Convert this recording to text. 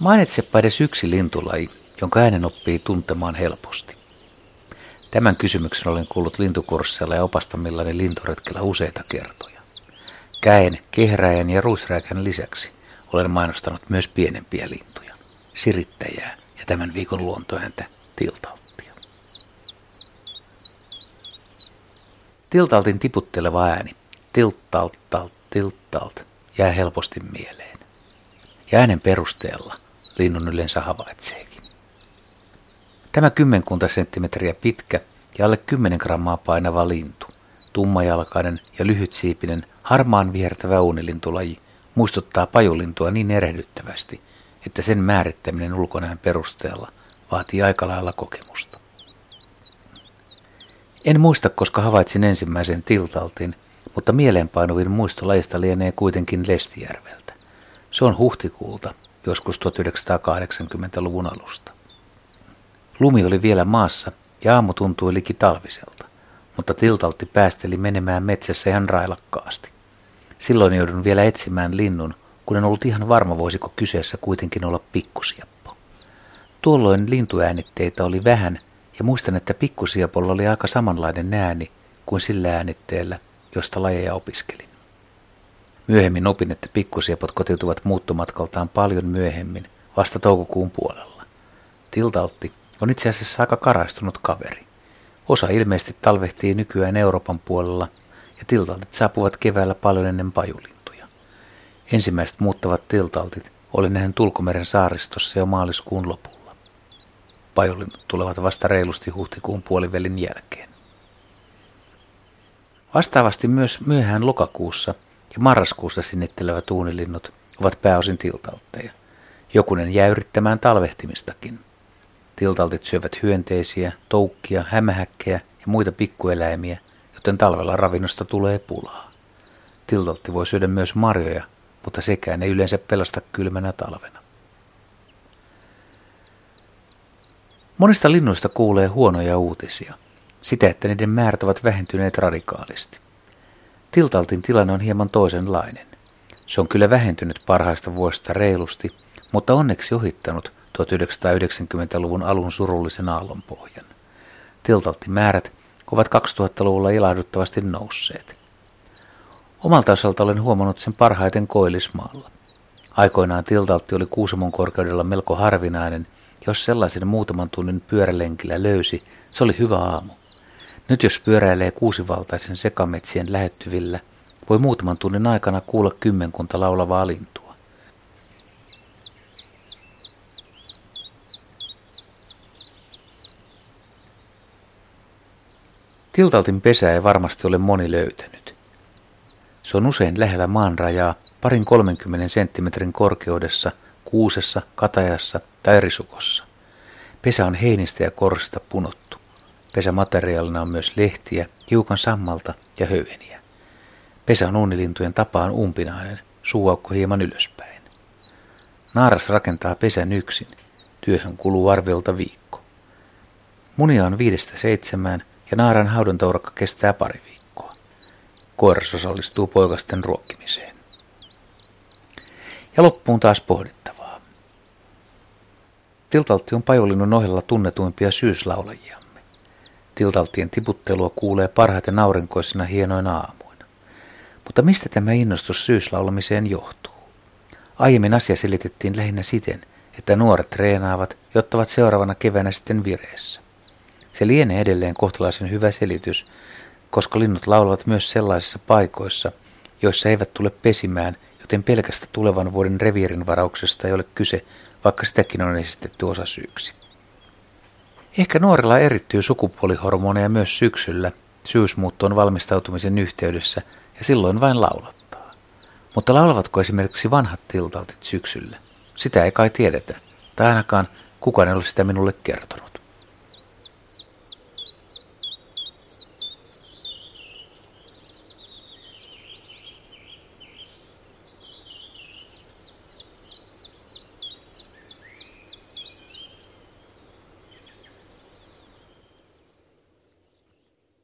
Mainitsepa edes yksi lintulaji, jonka äänen oppii tuntemaan helposti. Tämän kysymyksen olen kuullut lintukursseilla ja opastamillani linturetkellä useita kertoja. Käen, kehräjän ja ruisrääkän lisäksi olen mainostanut myös pienempiä lintuja, sirittäjää ja tämän viikon luontoääntä tiltalttia. Tiltaltin tiputteleva ääni, tilttalt, talt, tilttalt, jää helposti mieleen. Ja äänen perusteella linnun yleensä havaitseekin. Tämä kymmenkunta senttimetriä pitkä ja alle 10 grammaa painava lintu, tummajalkainen ja lyhytsiipinen, harmaan viertävä unilintulaji, muistuttaa pajulintua niin erehdyttävästi, että sen määrittäminen ulkonäön perusteella vaatii aika lailla kokemusta. En muista, koska havaitsin ensimmäisen tiltaltin, mutta mieleenpainuvin muisto lajista lienee kuitenkin Lestijärveltä. Se on huhtikuulta, joskus 1980-luvun alusta. Lumi oli vielä maassa ja aamu tuntui liki talviselta, mutta tiltaltti päästeli menemään metsässä ihan railakkaasti. Silloin joudun vielä etsimään linnun, kun en ollut ihan varma voisiko kyseessä kuitenkin olla pikkusieppo. Tuolloin lintuäänitteitä oli vähän ja muistan, että pikkusiepolla oli aika samanlainen ääni kuin sillä äänitteellä, josta lajeja opiskelin. Myöhemmin opin, että pikkusiepot kotiutuvat muuttomatkaltaan paljon myöhemmin, vasta toukokuun puolella. Tiltaltti on itse asiassa aika karaistunut kaveri. Osa ilmeisesti talvehtii nykyään Euroopan puolella ja tiltaltit saapuvat keväällä paljon ennen pajulintuja. Ensimmäiset muuttavat tiltaltit oli nähnyt Tulkomeren saaristossa jo maaliskuun lopulla. Pajulinnut tulevat vasta reilusti huhtikuun puolivälin jälkeen. Vastaavasti myös myöhään lokakuussa ja marraskuussa sinnittelevät uunilinnut ovat pääosin tiltaltteja. Jokunen jää yrittämään talvehtimistakin – Tiltaltit syövät hyönteisiä, toukkia, hämähäkkejä ja muita pikkueläimiä, joten talvella ravinnosta tulee pulaa. Tiltaltti voi syödä myös marjoja, mutta sekään ei yleensä pelasta kylmänä talvena. Monista linnuista kuulee huonoja uutisia. Sitä, että niiden määrät ovat vähentyneet radikaalisti. Tiltaltin tilanne on hieman toisenlainen. Se on kyllä vähentynyt parhaista vuosista reilusti, mutta onneksi ohittanut 1990-luvun alun surullisen aallonpohjan. Tiltalttimäärät ovat 2000-luvulla ilahduttavasti nousseet. Omalta osalta olen huomannut sen parhaiten koillismaalla. Aikoinaan tiltaltti oli Kuusamon korkeudella melko harvinainen, jos sellaisen muutaman tunnin pyörälenkillä löysi, se oli hyvä aamu. Nyt jos pyöräilee kuusivaltaisen sekametsien lähettyvillä, voi muutaman tunnin aikana kuulla kymmenkunta laulavaa lintua. Tiltaltin pesää ei varmasti ole moni löytänyt. Se on usein lähellä maanrajaa parin 30 senttimetrin korkeudessa, kuusessa, katajassa tai risukossa. Pesä on heinistä ja korsista punottu. Pesämateriaalina on myös lehtiä, hiukan sammalta ja höyheniä. Pesä on uunilintujen tapaan umpinainen, suuaukko hieman ylöspäin. Naaras rakentaa pesän yksin. Työhön kuluu arviolta viikko. Munia on viidestä seitsemään ja naaran haudantourakka kestää pari viikkoa. Koiras osallistuu poikasten ruokkimiseen. Ja loppuun taas pohdittavaa. Tiltaltti on pajulinnun ohella tunnetuimpia syyslaulajiamme. Tiltalttien tiputtelua kuulee parhaiten aurinkoisina hienoina aamuina. Mutta mistä tämä innostus syyslaulamiseen johtuu? Aiemmin asia selitettiin lähinnä siten, että nuoret treenaavat, jotta ovat seuraavana keväänä sitten vireessä. Se lienee edelleen kohtalaisen hyvä selitys, koska linnut laulavat myös sellaisissa paikoissa, joissa eivät tule pesimään, joten pelkästä tulevan vuoden reviirin varauksesta ei ole kyse, vaikka sitäkin on esitetty osasyyksi. Ehkä nuorilla erittyy sukupuolihormoneja myös syksyllä, syysmuuttoon valmistautumisen yhteydessä, ja silloin vain laulattaa. Mutta laulavatko esimerkiksi vanhat tiltaltit syksyllä? Sitä ei kai tiedetä, tai ainakaan kukaan ei ole sitä minulle kertonut.